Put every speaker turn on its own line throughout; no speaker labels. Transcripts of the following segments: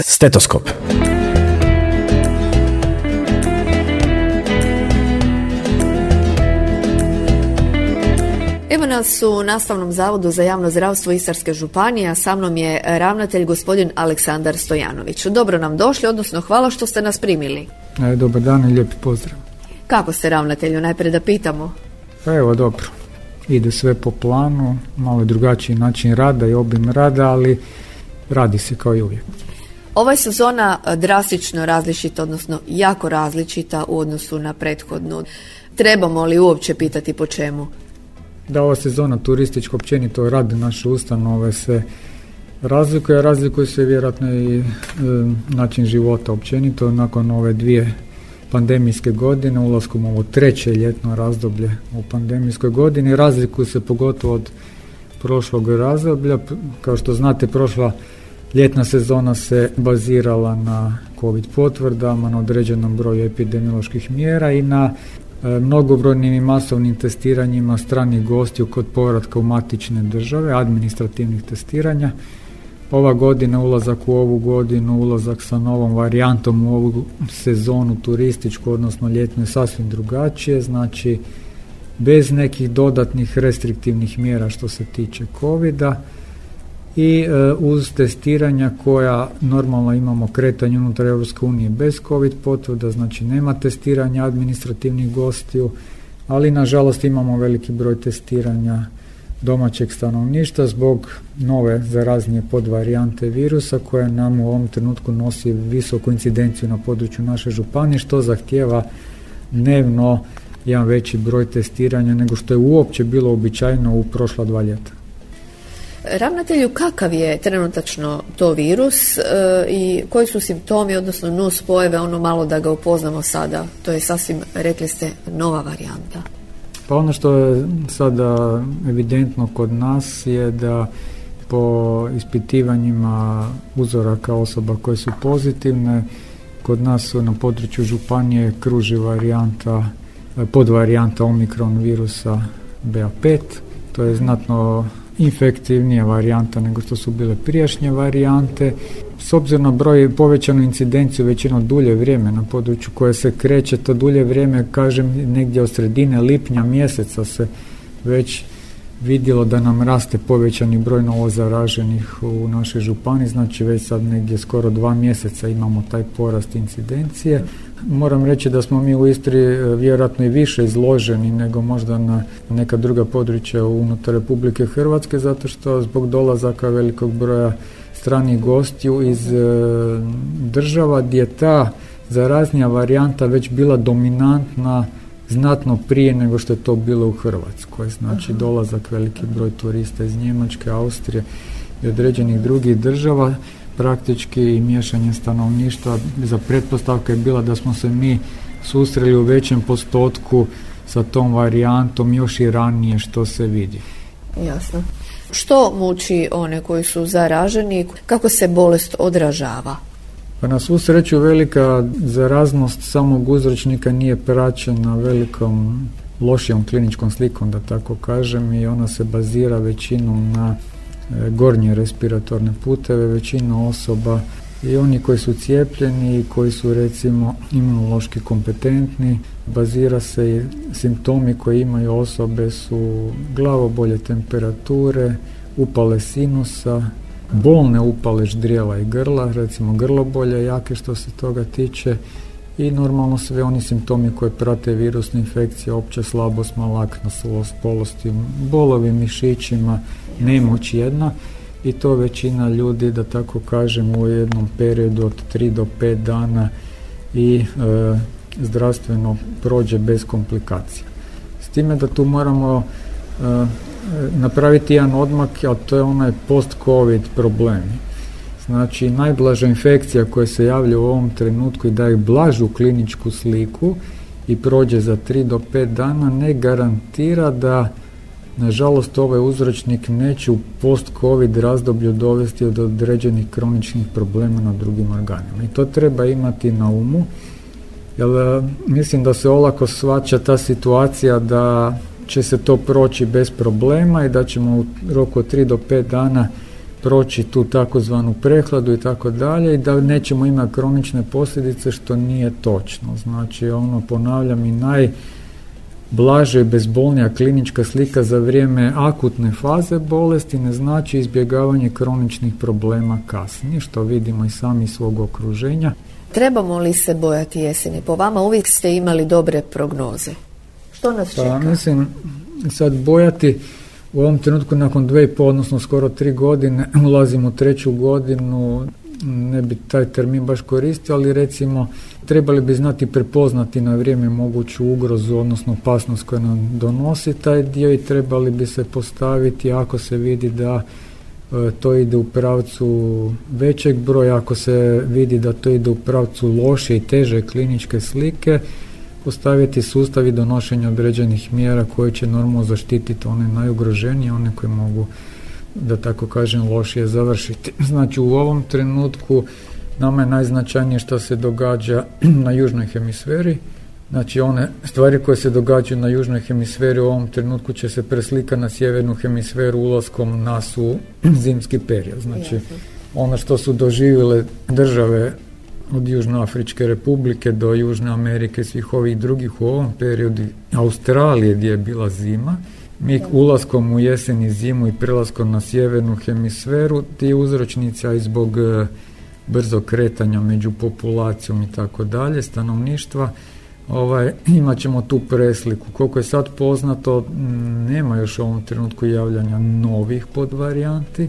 Stetoskop.
Evo nas u Nastavnom zavodu za javno zdravstvo Istarske županije, a sa mnom je ravnatelj gospodin Aleksandar Stojanović. Dobro nam došli, odnosno hvala što ste nas primili.
E, dobar dan i lijepi pozdrav.
Kako ste ravnatelju, najprije da pitamo?
Pa evo, dobro. Ide sve po planu, malo drugačiji način rada i obim rada, ali radi se kao i uvijek.
Ova sezona drastično različita, odnosno jako različita u odnosu na prethodnu. Trebamo li uopće pitati po čemu?
Da ova sezona turističko općenito radi naše ustanove se razlikuje, razlikuje se vjerojatno i e, način života općenito nakon ove dvije pandemijske godine, ulaskom ovo treće ljetno razdoblje u pandemijskoj godini, razlikuju se pogotovo od prošlog razdoblja. Kao što znate, prošla ljetna sezona se bazirala na COVID potvrdama, na određenom broju epidemioloških mjera i na e, mnogobrojnim i masovnim testiranjima stranih gostiju kod povratka u matične države, administrativnih testiranja. Ova godina, ulazak u ovu godinu, ulazak sa novom varijantom u ovu sezonu turističku, odnosno ljetnu je sasvim drugačije, znači bez nekih dodatnih restriktivnih mjera što se tiče covid i e, uz testiranja koja normalno imamo kretanje unutar EU bez COVID potvrda, znači nema testiranja administrativnih gostiju, ali nažalost imamo veliki broj testiranja domaćeg stanovništva zbog nove zaraznije podvarijante virusa koja nam u ovom trenutku nosi visoku incidenciju na području naše županije što zahtjeva dnevno jedan veći broj testiranja nego što je uopće bilo običajno u prošla dva ljeta.
Ravnatelju, kakav je trenutačno to virus e, i koji su simptomi, odnosno nus pojave, ono malo da ga upoznamo sada? To je sasvim, rekli ste, nova varijanta.
Pa ono što je sada evidentno kod nas je da po ispitivanjima uzoraka osoba koje su pozitivne, kod nas su na području županije kruži varijanta, podvarijanta omikron virusa BA5, to je znatno infektivnija varijanta nego što su bile prijašnje varijante. S obzirom na broj povećanu incidenciju većinom dulje vrijeme na području koje se kreće, to dulje vrijeme, kažem, negdje od sredine lipnja mjeseca se već vidjelo da nam raste povećani broj novo zaraženih u našoj županiji, znači već sad negdje skoro dva mjeseca imamo taj porast incidencije. Moram reći da smo mi u Istri e, vjerojatno i više izloženi nego možda na neka druga područja unutar Republike Hrvatske, zato što zbog dolazaka velikog broja stranih gostiju iz e, država gdje ta zaraznija varijanta već bila dominantna znatno prije nego što je to bilo u Hrvatskoj. Znači dolazak veliki broj turista iz Njemačke, Austrije i određenih drugih država praktički i miješanje stanovništva za pretpostavka je bila da smo se mi susreli u većem postotku sa tom varijantom još i ranije što se vidi.
Jasno. Što muči one koji su zaraženi? Kako se bolest odražava?
Pa na svu sreću velika zaraznost samog uzročnika nije praćena velikom lošijom kliničkom slikom, da tako kažem, i ona se bazira većinom na gornje respiratorne puteve, većina osoba i oni koji su cijepljeni i koji su recimo imunološki kompetentni, bazira se i simptomi koje imaju osobe su glavobolje temperature, upale sinusa, bolne upale ždrijela i grla, recimo grlobolje jake što se toga tiče i normalno sve oni simptomi koje prate virusne infekcije, opća slabost, malaknost, polosti, bolovi mišićima, nemoć jedna i to većina ljudi, da tako kažem, u jednom periodu od 3 do 5 dana i e, zdravstveno prođe bez komplikacija. S time da tu moramo e, napraviti jedan odmak, a to je onaj post-covid problem. Znači, najblaža infekcija koja se javlja u ovom trenutku i daje blažu kliničku sliku i prođe za 3 do 5 dana ne garantira da nažalost ovaj uzročnik neće u post-covid razdoblju dovesti do određenih kroničnih problema na drugim organima. I to treba imati na umu, jer mislim da se olako svača ta situacija da će se to proći bez problema i da ćemo u roku od 3 do 5 dana proći tu takozvanu prehladu i tako dalje i da nećemo imati kronične posljedice što nije točno. Znači ono ponavljam i naj blaže i bezbolnija klinička slika za vrijeme akutne faze bolesti ne znači izbjegavanje kroničnih problema kasnije, što vidimo i sami svog okruženja.
Trebamo li se bojati jeseni? Po vama uvijek ste imali dobre prognoze. Što nas pa, čeka?
mislim, sad bojati u ovom trenutku nakon dve i pol, odnosno skoro tri godine, ulazimo u treću godinu, ne bi taj termin baš koristio, ali recimo trebali bi znati prepoznati na vrijeme moguću ugrozu, odnosno opasnost koja nam donosi taj dio i trebali bi se postaviti ako se vidi da e, to ide u pravcu većeg broja, ako se vidi da to ide u pravcu loše i teže kliničke slike, postaviti sustav i donošenje određenih mjera koje će normalno zaštititi one najugroženije, one koje mogu da tako kažem lošije završiti. Znači u ovom trenutku nama je najznačajnije što se događa na južnoj hemisferi, Znači one stvari koje se događaju na južnoj hemisferi u ovom trenutku će se preslikati na sjevernu hemisferu ulaskom nas u zimski period. Znači ono što su doživjele države od Južnoafričke republike do Južne Amerike, svih ovih drugih u ovom periodu, Australije gdje je bila zima, mi ulaskom u jesen i zimu i prelaskom na sjevernu hemisferu, ti uzročnici, a i zbog e, brzog kretanja među populacijom i tako dalje, stanovništva, ovaj, imat ćemo tu presliku. Koliko je sad poznato, nema još u ovom trenutku javljanja novih podvarijanti,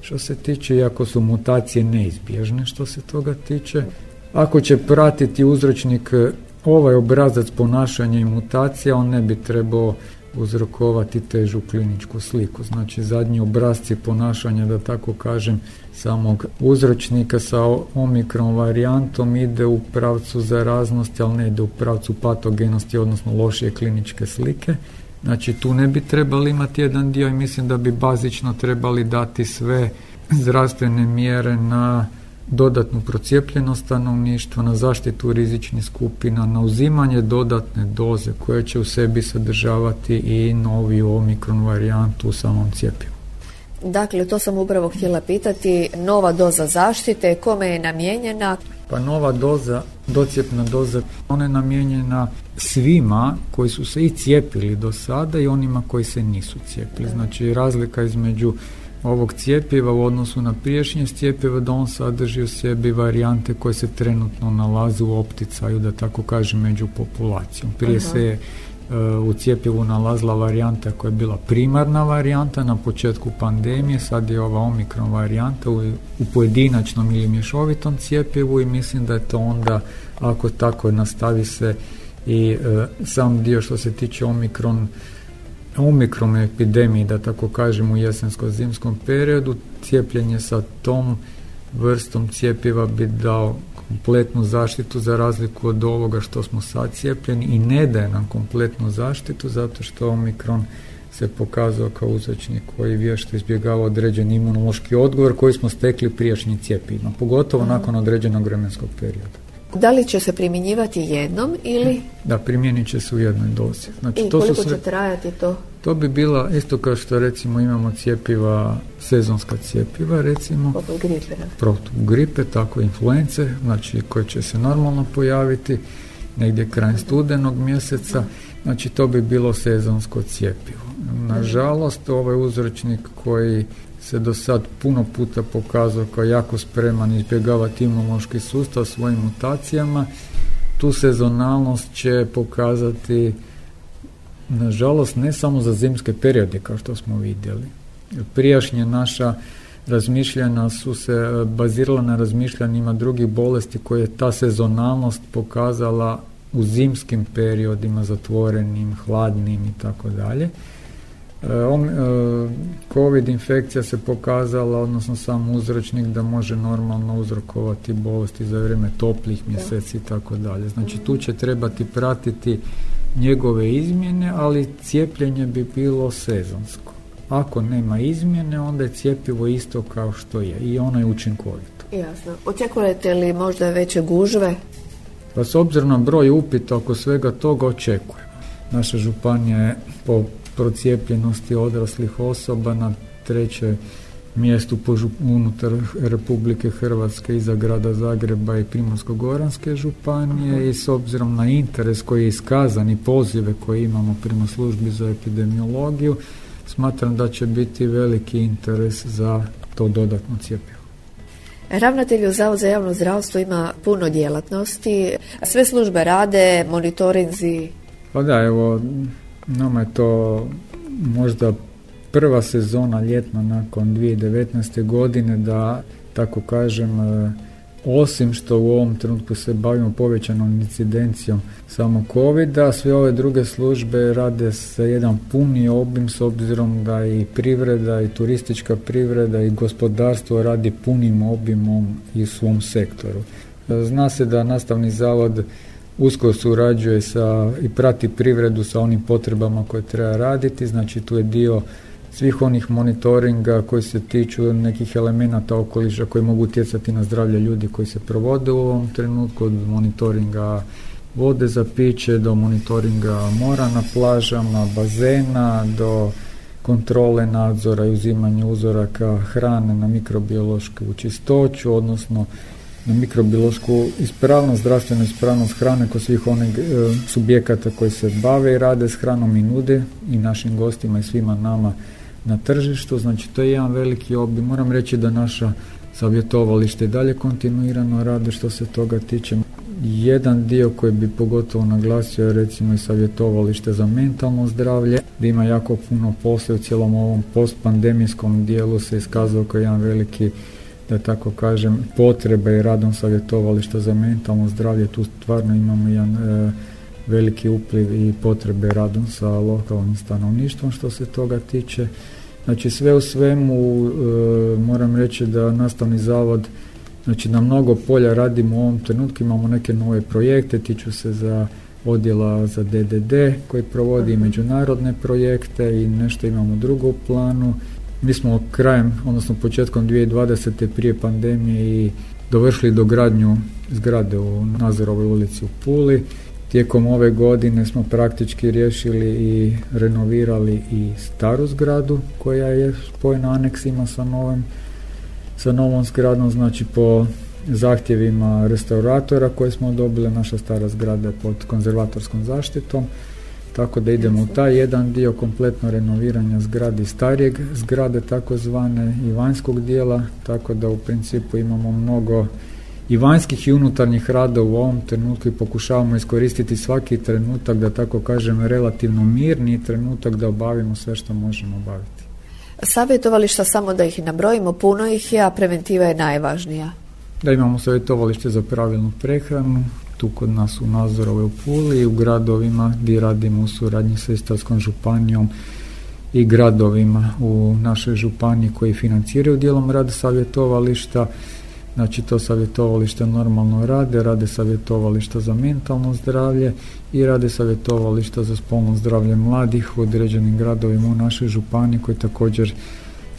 što se tiče, iako su mutacije neizbježne što se toga tiče. Ako će pratiti uzročnik e, ovaj obrazac ponašanja i mutacija, on ne bi trebao uzrokovati težu kliničku sliku. Znači zadnji obrazci ponašanja, da tako kažem, samog uzročnika sa omikron varijantom ide u pravcu zaraznosti, ali ne ide u pravcu patogenosti, odnosno lošije kliničke slike. Znači tu ne bi trebali imati jedan dio i mislim da bi bazično trebali dati sve zdravstvene mjere na dodatnu procijepljenost stanovništva, na zaštitu rizičnih skupina, na uzimanje dodatne doze koje će u sebi sadržavati i novi omikron varijantu u samom cijepivu.
Dakle, to sam upravo htjela pitati. Nova doza zaštite, kome je namijenjena?
Pa nova doza, docijepna doza, ona je namijenjena svima koji su se i cijepili do sada i onima koji se nisu cijepili. Znači, razlika između ovog cijepiva u odnosu na priješnje cijepiva da on sadrži u sebi varijante koje se trenutno nalaze u opticaju, da tako kažem, među populacijom. Prije se je u cijepivu nalazila varijanta koja je bila primarna varijanta na početku pandemije, sad je ova omikron varijanta u, u pojedinačnom ili mješovitom cijepivu i mislim da je to onda, ako tako nastavi se i e, sam dio što se tiče omikron omikron epidemiji, da tako kažem, u jesensko-zimskom periodu, cijepljenje sa tom vrstom cijepiva bi dao kompletnu zaštitu za razliku od ovoga što smo sad cijepljeni i ne daje nam kompletnu zaštitu zato što omikron se pokazao kao uzročnik koji vješto izbjegava određeni imunološki odgovor koji smo stekli prijašnjim cijepima, pogotovo nakon određenog vremenskog perioda.
Da li će se primjenjivati jednom ili?
Da, primjenit će se u jednoj dozi.
Znači, I to koliko će trajati to?
To bi bila isto kao što recimo imamo cijepiva, sezonska cijepiva recimo.
Protiv gripe.
Protiv gripe, tako influence, znači koje će se normalno pojaviti negdje kraj studenog mjeseca. Znači to bi bilo sezonsko cijepivo. Nažalost, ovaj uzročnik koji se do sad puno puta pokazao kao jako spreman izbjegavati imunološki sustav svojim mutacijama. Tu sezonalnost će pokazati nažalost ne samo za zimske periode kao što smo vidjeli. Prijašnje naša razmišljanja su se bazirala na razmišljanjima drugih bolesti koje je ta sezonalnost pokazala u zimskim periodima zatvorenim, hladnim i tako dalje. E, e, COVID infekcija se pokazala, odnosno sam uzročnik da može normalno uzrokovati bolesti za vrijeme toplih mjeseci i tako dalje. Znači tu će trebati pratiti njegove izmjene, ali cijepljenje bi bilo sezonsko. Ako nema izmjene, onda je cijepivo isto kao što je i ono je učinkovito.
Jasno. Očekujete li možda veće gužve?
Pa s obzirom na broj upita oko svega toga očekujemo. Naša županija je po procijepljenosti odraslih osoba na trećoj mjestu unutar Republike Hrvatske iza grada Zagreba i Primorsko-Goranske županije i s obzirom na interes koji je iskazan i pozive koje imamo prema službi za epidemiologiju, smatram da će biti veliki interes za to dodatno cijepivo.
Ravnatelj u Zavod za javno zdravstvo ima puno djelatnosti, sve službe rade, monitorinzi.
Pa da, evo, nama je to možda prva sezona ljetna nakon 2019. godine da, tako kažem, e, osim što u ovom trenutku se bavimo povećanom incidencijom samo covid sve ove druge službe rade sa jedan puni obim s obzirom da i privreda i turistička privreda i gospodarstvo radi punim obimom i svom sektoru. Zna se da nastavni zavod usko surađuje sa i prati privredu sa onim potrebama koje treba raditi, znači tu je dio svih onih monitoringa koji se tiču nekih elemenata okoliša koji mogu utjecati na zdravlje ljudi koji se provode u ovom trenutku, od monitoringa vode za piće do monitoringa mora na plažama, bazena, do kontrole nadzora i uzimanja uzoraka hrane na mikrobiološku čistoću, odnosno na mikrobiološku ispravnost, zdravstvenu ispravnost hrane kod svih onih e, subjekata koji se bave i rade s hranom i nude i našim gostima i svima nama na tržištu, znači to je jedan veliki obim. Moram reći da naša savjetovalište i dalje kontinuirano rade što se toga tiče. Jedan dio koji bi pogotovo naglasio je recimo i savjetovalište za mentalno zdravlje, gdje ima jako puno posla u cijelom ovom postpandemijskom dijelu se iskazao kao jedan veliki da tako kažem, potrebe i radom savjetovališta za mentalno zdravlje. Tu stvarno imamo jedan e, veliki upliv i potrebe radom sa lokalnim stanovništvom što se toga tiče. Znači sve u svemu e, moram reći da nastavni zavod znači na mnogo polja radimo u ovom trenutku, imamo neke nove projekte, tiču se za odjela za DDD koji provodi međunarodne projekte i nešto imamo drugo u planu. Mi smo krajem, odnosno početkom 2020. prije pandemije i dovršili dogradnju zgrade u Nazorovoj ulici u Puli Tijekom ove godine smo praktički riješili i renovirali i staru zgradu koja je spojena aneksima sa, novim, sa novom zgradom, znači po zahtjevima restauratora koje smo dobili, naša stara zgrada pod konzervatorskom zaštitom, tako da idemo u taj jedan dio kompletno renoviranja zgradi starijeg zgrade takozvane i vanjskog dijela, tako da u principu imamo mnogo i vanjskih i unutarnjih rada u ovom trenutku i pokušavamo iskoristiti svaki trenutak, da tako kažem, relativno mirni trenutak da obavimo sve što možemo obaviti.
Savjetovališta, samo da ih nabrojimo, puno ih je, a preventiva je najvažnija.
Da imamo savjetovalište za pravilnu prehranu, tu kod nas u Nazorove u Puli i u gradovima gdje radimo u suradnji sa Istarskom županijom i gradovima u našoj županiji koji financiraju dijelom rada savjetovališta Znači to savjetovalište normalno rade, rade savjetovališta za mentalno zdravlje i rade savjetovališta za spolno zdravlje mladih u određenim gradovima u našoj županiji koji također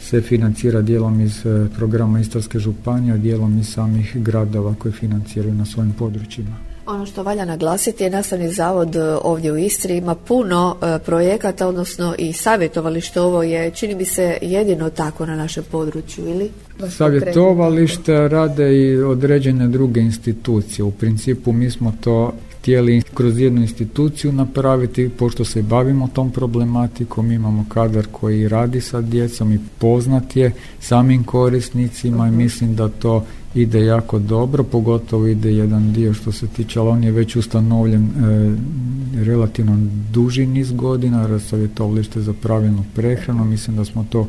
se financira dijelom iz e, programa Istarske županije, a dijelom iz samih gradova koji financiraju na svojim područjima.
Ono što valja naglasiti je nastavni zavod e, ovdje u Istri ima puno e, projekata, odnosno i savjetovalište. Ovo je, čini mi se, jedino tako na našem području, ili?
Savjetovalište rade i određene druge institucije. U principu mi smo to htjeli kroz jednu instituciju napraviti, pošto se bavimo tom problematikom, imamo kadar koji radi sa djecom i poznat je samim korisnicima i mislim da to ide jako dobro, pogotovo ide jedan dio što se tiče, ali on je već ustanovljen e, relativno duži niz godina, savjetovalište za pravilnu prehranu, mislim da smo to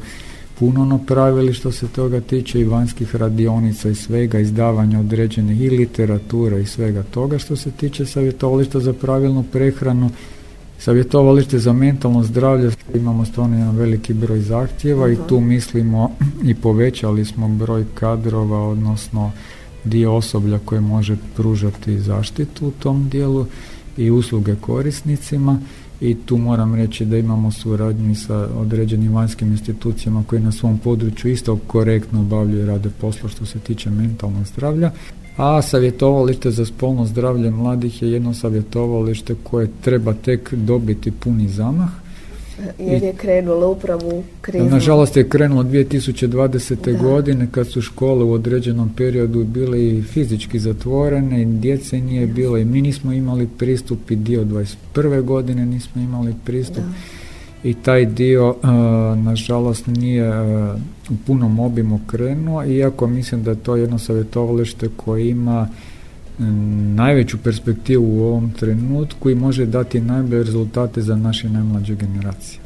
puno napravili što se toga tiče i vanjskih radionica i svega, izdavanja određene i literature i svega toga što se tiče savjetovališta za pravilnu prehranu. Savjetovalište za mentalno zdravlje. Imamo stvarno jedan veliki broj zahtjeva i tu mislimo i povećali smo broj kadrova, odnosno dio osoblja koje može pružati zaštitu u tom dijelu i usluge korisnicima i tu moram reći da imamo suradnju sa određenim vanjskim institucijama koji na svom području isto korektno obavljaju rade posla što se tiče mentalnog zdravlja. A savjetovalište za spolno zdravlje mladih je jedno savjetovalište koje treba tek dobiti puni zamah
Jer je krenulo upravo u krizu.
Nažalost je krenulo 2020. godine kad su škole u određenom periodu bile i fizički zatvorene i djece nije bilo i mi nismo imali pristup i dio 21. godine nismo imali pristup. I taj dio, nažalost, nije u punom obimu krenuo, iako mislim da je to jedno savjetovalište koje ima najveću perspektivu u ovom trenutku i može dati najbolje rezultate za naše najmlađe generacije.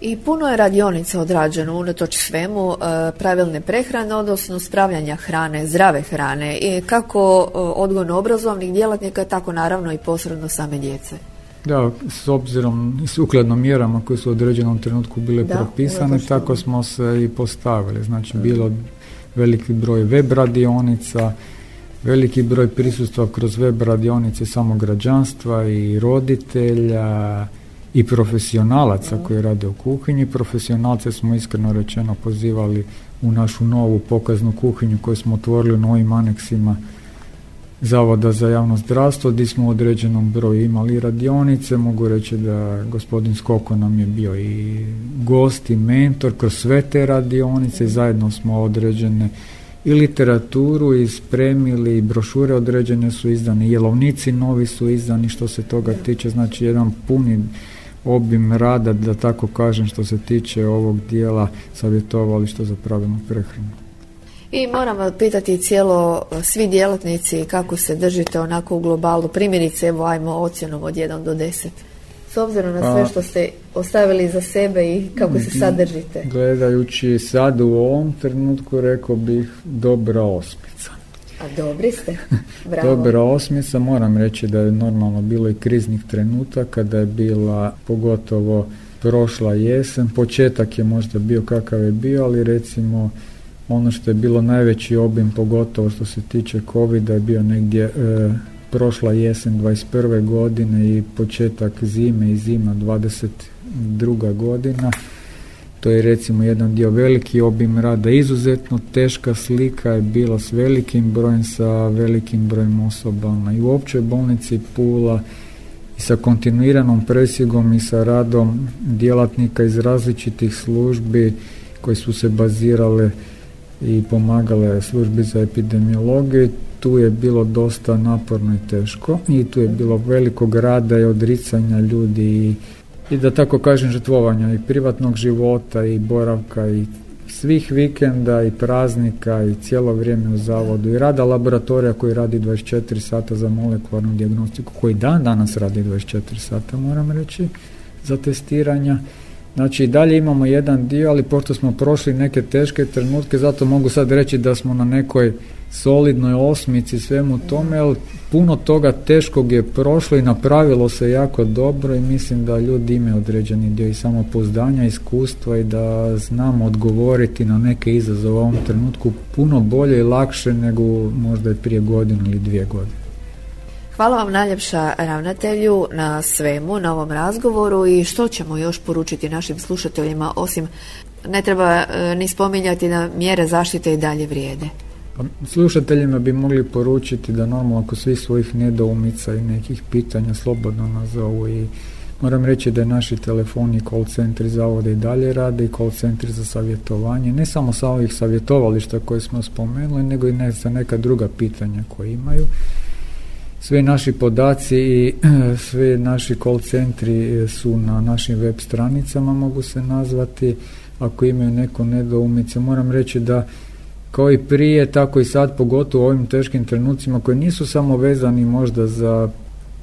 I puno je radionica odrađeno unatoč svemu e, pravilne prehrane, odnosno spravljanja hrane, zdrave hrane i kako e, odgojno-obrazovnih djelatnika, tako naravno i posredno same djece.
Da, s obzirom i sukladno mjerama koje su u određenom trenutku bile propisane, tako smo se i postavili. Znači, bilo veliki broj web radionica, veliki broj prisustva kroz web radionice samog građanstva i roditelja i profesionalaca koji rade u kuhinji. Profesionalce smo iskreno rečeno pozivali u našu novu pokaznu kuhinju koju smo otvorili u novim aneksima Zavoda za javno zdravstvo gdje smo u određenom broju imali radionice. Mogu reći da gospodin Skoko nam je bio i gost i mentor kroz sve te radionice i zajedno smo određene i literaturu i spremili, i brošure određene su izdane, jelovnici novi su izdani što se toga tiče, znači jedan puni obim rada, da tako kažem, što se tiče ovog dijela savjetovališta za pravilnu prehranu.
I moram pitati cijelo svi djelatnici kako se držite onako u globalu, primjerice evo ajmo ocjenom od 1 do 10. S obzirom na sve što ste ostavili za sebe i kako se sad držite?
Gledajući sad u ovom trenutku rekao bih dobra osmica.
A dobri ste? Bravo.
dobra osmica, moram reći da je normalno bilo i kriznih trenutaka, da je bila pogotovo prošla jesen, početak je možda bio kakav je bio, ali recimo ono što je bilo najveći obim, pogotovo što se tiče covid je bio negdje e, prošla jesen 21. godine i početak zime i zima 22. godina. To je recimo jedan dio veliki obim rada, izuzetno teška slika je bila s velikim brojem, sa velikim brojem osobama i u općoj bolnici Pula i sa kontinuiranom presjegom i sa radom djelatnika iz različitih službi koji su se bazirale i pomagale službi za epidemiologiju. Tu je bilo dosta naporno i teško. I tu je bilo velikog rada i odricanja ljudi i, i da tako kažem žrtvovanja i privatnog života i boravka i svih vikenda i praznika i cijelo vrijeme u zavodu. I rada laboratorija koji radi 24 sata za molekularnu dijagnostiku koji dan danas radi 24 sata moram reći za testiranja Znači i dalje imamo jedan dio, ali pošto smo prošli neke teške trenutke, zato mogu sad reći da smo na nekoj solidnoj osmici svemu tome, jer puno toga teškog je prošlo i napravilo se jako dobro i mislim da ljudi imaju određeni dio i samopouzdanja, iskustva i da znamo odgovoriti na neke izazove u ovom trenutku puno bolje i lakše nego možda i prije godinu ili dvije godine.
Hvala vam najljepša ravnatelju na svemu, na ovom razgovoru i što ćemo još poručiti našim slušateljima osim ne treba e, ni spominjati da mjere zaštite i dalje vrijede.
Pa, slušateljima bi mogli poručiti da normalno ako svih svojih nedoumica i nekih pitanja slobodno nazovu i moram reći da naši telefoni call centri zavode i dalje rade i call centri za savjetovanje, ne samo sa ovih savjetovališta koje smo spomenuli, nego i ne za neka druga pitanja koje imaju svi naši podaci i svi naši call centri su na našim web stranicama, mogu se nazvati. Ako imaju neko nedoumice, moram reći da kao i prije, tako i sad, pogotovo u ovim teškim trenucima koji nisu samo vezani možda za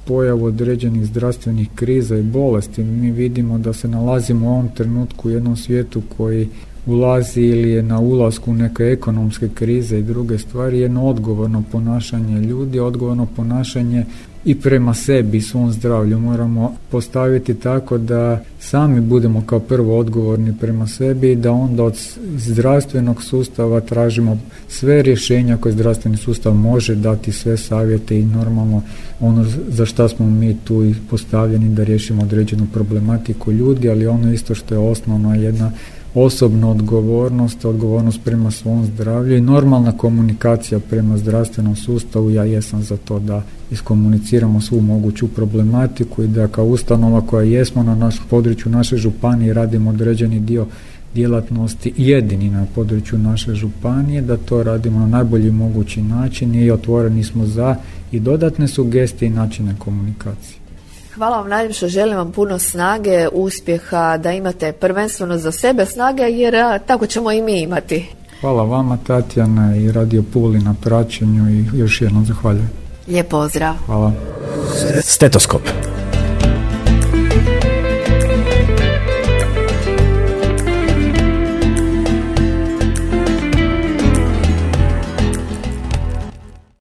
pojavu određenih zdravstvenih kriza i bolesti. Mi vidimo da se nalazimo u ovom trenutku u jednom svijetu koji ulazi ili je na ulasku neke ekonomske krize i druge stvari, jedno odgovorno ponašanje ljudi, odgovorno ponašanje i prema sebi i svom zdravlju. Moramo postaviti tako da sami budemo kao prvo odgovorni prema sebi i da onda od zdravstvenog sustava tražimo sve rješenja koje zdravstveni sustav može dati sve savjete i normalno ono za šta smo mi tu postavljeni da riješimo određenu problematiku ljudi, ali ono isto što je osnovno jedna osobna odgovornost, odgovornost prema svom zdravlju i normalna komunikacija prema zdravstvenom sustavu. Ja jesam za to da iskomuniciramo svu moguću problematiku i da kao ustanova koja jesmo na našem području naše županije radimo određeni dio djelatnosti jedini na području naše županije, da to radimo na najbolji mogući način i otvoreni smo za i dodatne sugestije i načine komunikacije.
Hvala vam najljepše, želim vam puno snage, uspjeha, da imate prvenstveno za sebe snage, jer tako ćemo i mi imati.
Hvala vama Tatjana i Radio Puli na praćenju i još jednom zahvaljujem.
Lijep pozdrav.
Hvala.
Stetoskop